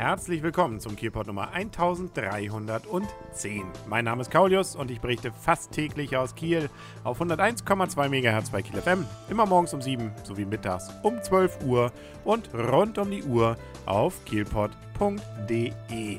herzlich willkommen zum Kielpot Nummer 1310. Mein Name ist Kaulius und ich berichte fast täglich aus Kiel auf 101,2 MHz bei Kiel FM, immer morgens um 7 sowie mittags um 12 Uhr und rund um die Uhr auf kielpot.de.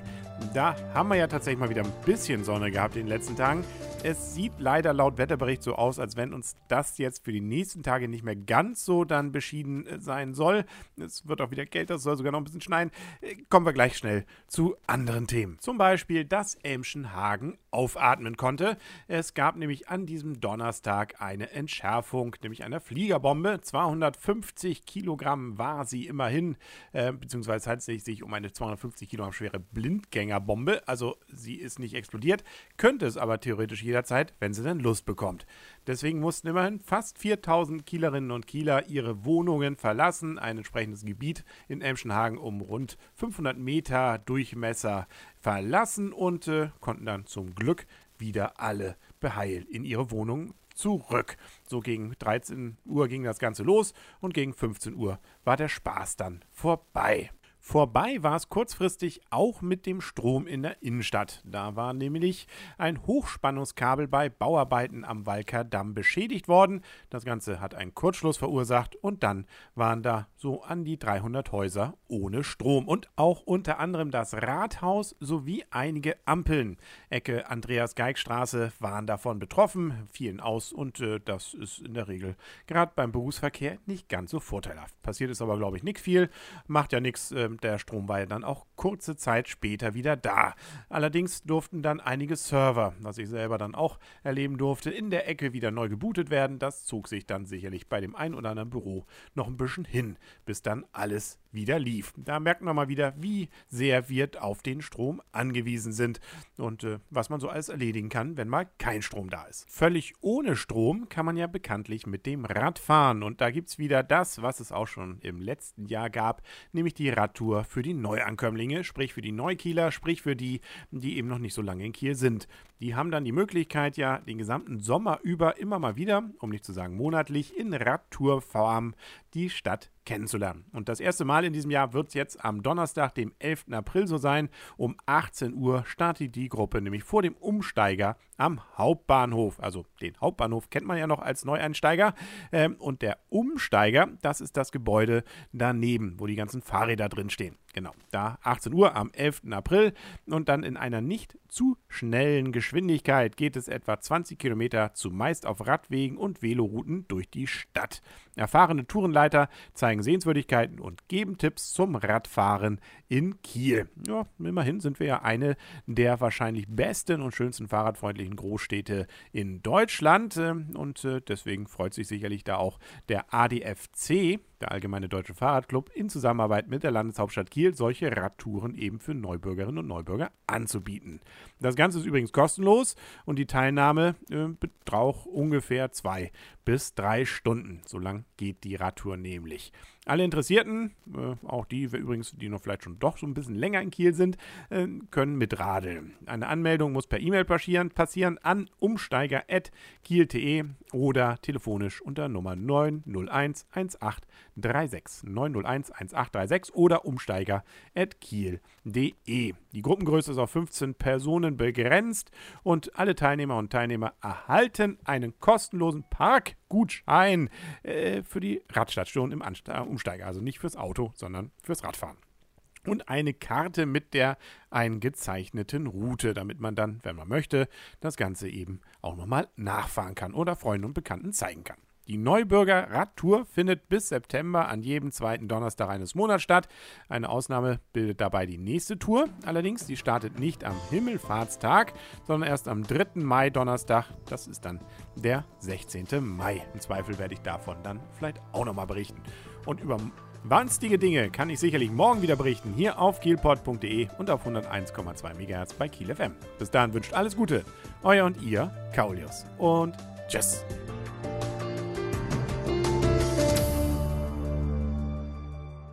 Da haben wir ja tatsächlich mal wieder ein bisschen Sonne gehabt in den letzten Tagen. Es sieht leider laut Wetterbericht so aus, als wenn uns das jetzt für die nächsten Tage nicht mehr ganz so dann beschieden äh, sein soll. Es wird auch wieder kälter, es soll sogar noch ein bisschen schneien. Äh, kommen wir gleich schnell zu anderen Themen. Zum Beispiel, dass Elmschenhagen aufatmen konnte. Es gab nämlich an diesem Donnerstag eine Entschärfung, nämlich einer Fliegerbombe. 250 Kilogramm war sie immerhin, äh, beziehungsweise handelt es sich um eine 250 Kilogramm schwere Blindgängerbombe. Also sie ist nicht explodiert, könnte es aber theoretisch jederzeit, wenn sie denn Lust bekommt. Deswegen mussten immerhin fast 4000 Kielerinnen und Kieler ihre Wohnungen verlassen. Ein entsprechendes Gebiet in Emschenhagen um rund 500 Meter Durchmesser verlassen und äh, konnten dann zum Glück wieder alle beheilt in ihre Wohnungen zurück. So gegen 13 Uhr ging das Ganze los und gegen 15 Uhr war der Spaß dann vorbei. Vorbei war es kurzfristig auch mit dem Strom in der Innenstadt. Da war nämlich ein Hochspannungskabel bei Bauarbeiten am Walker Damm beschädigt worden. Das Ganze hat einen Kurzschluss verursacht und dann waren da so an die 300 Häuser ohne Strom. Und auch unter anderem das Rathaus sowie einige Ampeln. Ecke Andreas-Geig-Straße waren davon betroffen, fielen aus und äh, das ist in der Regel gerade beim Berufsverkehr nicht ganz so vorteilhaft. Passiert ist aber, glaube ich, nicht viel. Macht ja nichts. Äh, der Strom war ja dann auch kurze Zeit später wieder da. Allerdings durften dann einige Server, was ich selber dann auch erleben durfte, in der Ecke wieder neu gebootet werden. Das zog sich dann sicherlich bei dem ein oder anderen Büro noch ein bisschen hin, bis dann alles wieder lief. Da merkt man mal wieder, wie sehr wir auf den Strom angewiesen sind und äh, was man so alles erledigen kann, wenn mal kein Strom da ist. Völlig ohne Strom kann man ja bekanntlich mit dem Rad fahren und da gibt es wieder das, was es auch schon im letzten Jahr gab, nämlich die Radtour für die Neuankömmlinge, sprich für die Neukieler, sprich für die, die eben noch nicht so lange in Kiel sind. Die haben dann die Möglichkeit ja den gesamten Sommer über immer mal wieder, um nicht zu sagen monatlich, in Radtourform die Stadt kennenzulernen. Und das erste Mal in diesem Jahr wird es jetzt am Donnerstag, dem 11. April so sein. Um 18 Uhr startet die Gruppe nämlich vor dem Umsteiger am Hauptbahnhof. Also den Hauptbahnhof kennt man ja noch als Neueinsteiger. Ähm, und der Umsteiger, das ist das Gebäude daneben, wo die ganzen Fahrräder drin stehen. Genau, da 18 Uhr am 11. April und dann in einer nicht zu schnellen Geschwindigkeit geht es etwa 20 Kilometer zumeist auf Radwegen und Velorouten durch die Stadt. Erfahrene Tourenleiter zeigen Sehenswürdigkeiten und geben Tipps zum Radfahren in Kiel. Ja, immerhin sind wir ja eine der wahrscheinlich besten und schönsten fahrradfreundlichen Großstädte in Deutschland ähm, und äh, deswegen freut sich sicherlich da auch der ADFC, der Allgemeine Deutsche Fahrradclub, in Zusammenarbeit mit der Landeshauptstadt Kiel solche Radtouren eben für Neubürgerinnen und Neubürger anzubieten. Das Ganze ist übrigens kostenlos und die Teilnahme äh, braucht ungefähr zwei bis drei Stunden. So lang geht die Radtour nämlich. Alle Interessierten, äh, auch die übrigens, die noch vielleicht schon doch so ein bisschen länger in Kiel sind, äh, können mitradeln. Eine Anmeldung muss per E-Mail passieren, passieren an umsteiger.kiel.de oder telefonisch unter Nummer 901 1836 901 1836 oder umsteiger.kiel.de. Die Gruppengröße ist auf 15 Personen begrenzt und alle Teilnehmer und Teilnehmer erhalten einen kostenlosen Parkgutschein äh, für die Radstation im Ansteiger Umsteiger. Also nicht fürs Auto, sondern fürs Radfahren. Und eine Karte mit der eingezeichneten Route, damit man dann, wenn man möchte, das Ganze eben auch nochmal nachfahren kann oder Freunden und Bekannten zeigen kann. Die Neubürger Radtour findet bis September an jedem zweiten Donnerstag eines Monats statt. Eine Ausnahme bildet dabei die nächste Tour. Allerdings, die startet nicht am Himmelfahrtstag, sondern erst am 3. Mai Donnerstag. Das ist dann der 16. Mai. Im Zweifel werde ich davon dann vielleicht auch nochmal berichten. Und über wanstige Dinge kann ich sicherlich morgen wieder berichten, hier auf kielport.de und auf 101,2 MHz bei Kiel FM. Bis dahin wünscht alles Gute, euer und ihr, Kaulius. Und tschüss.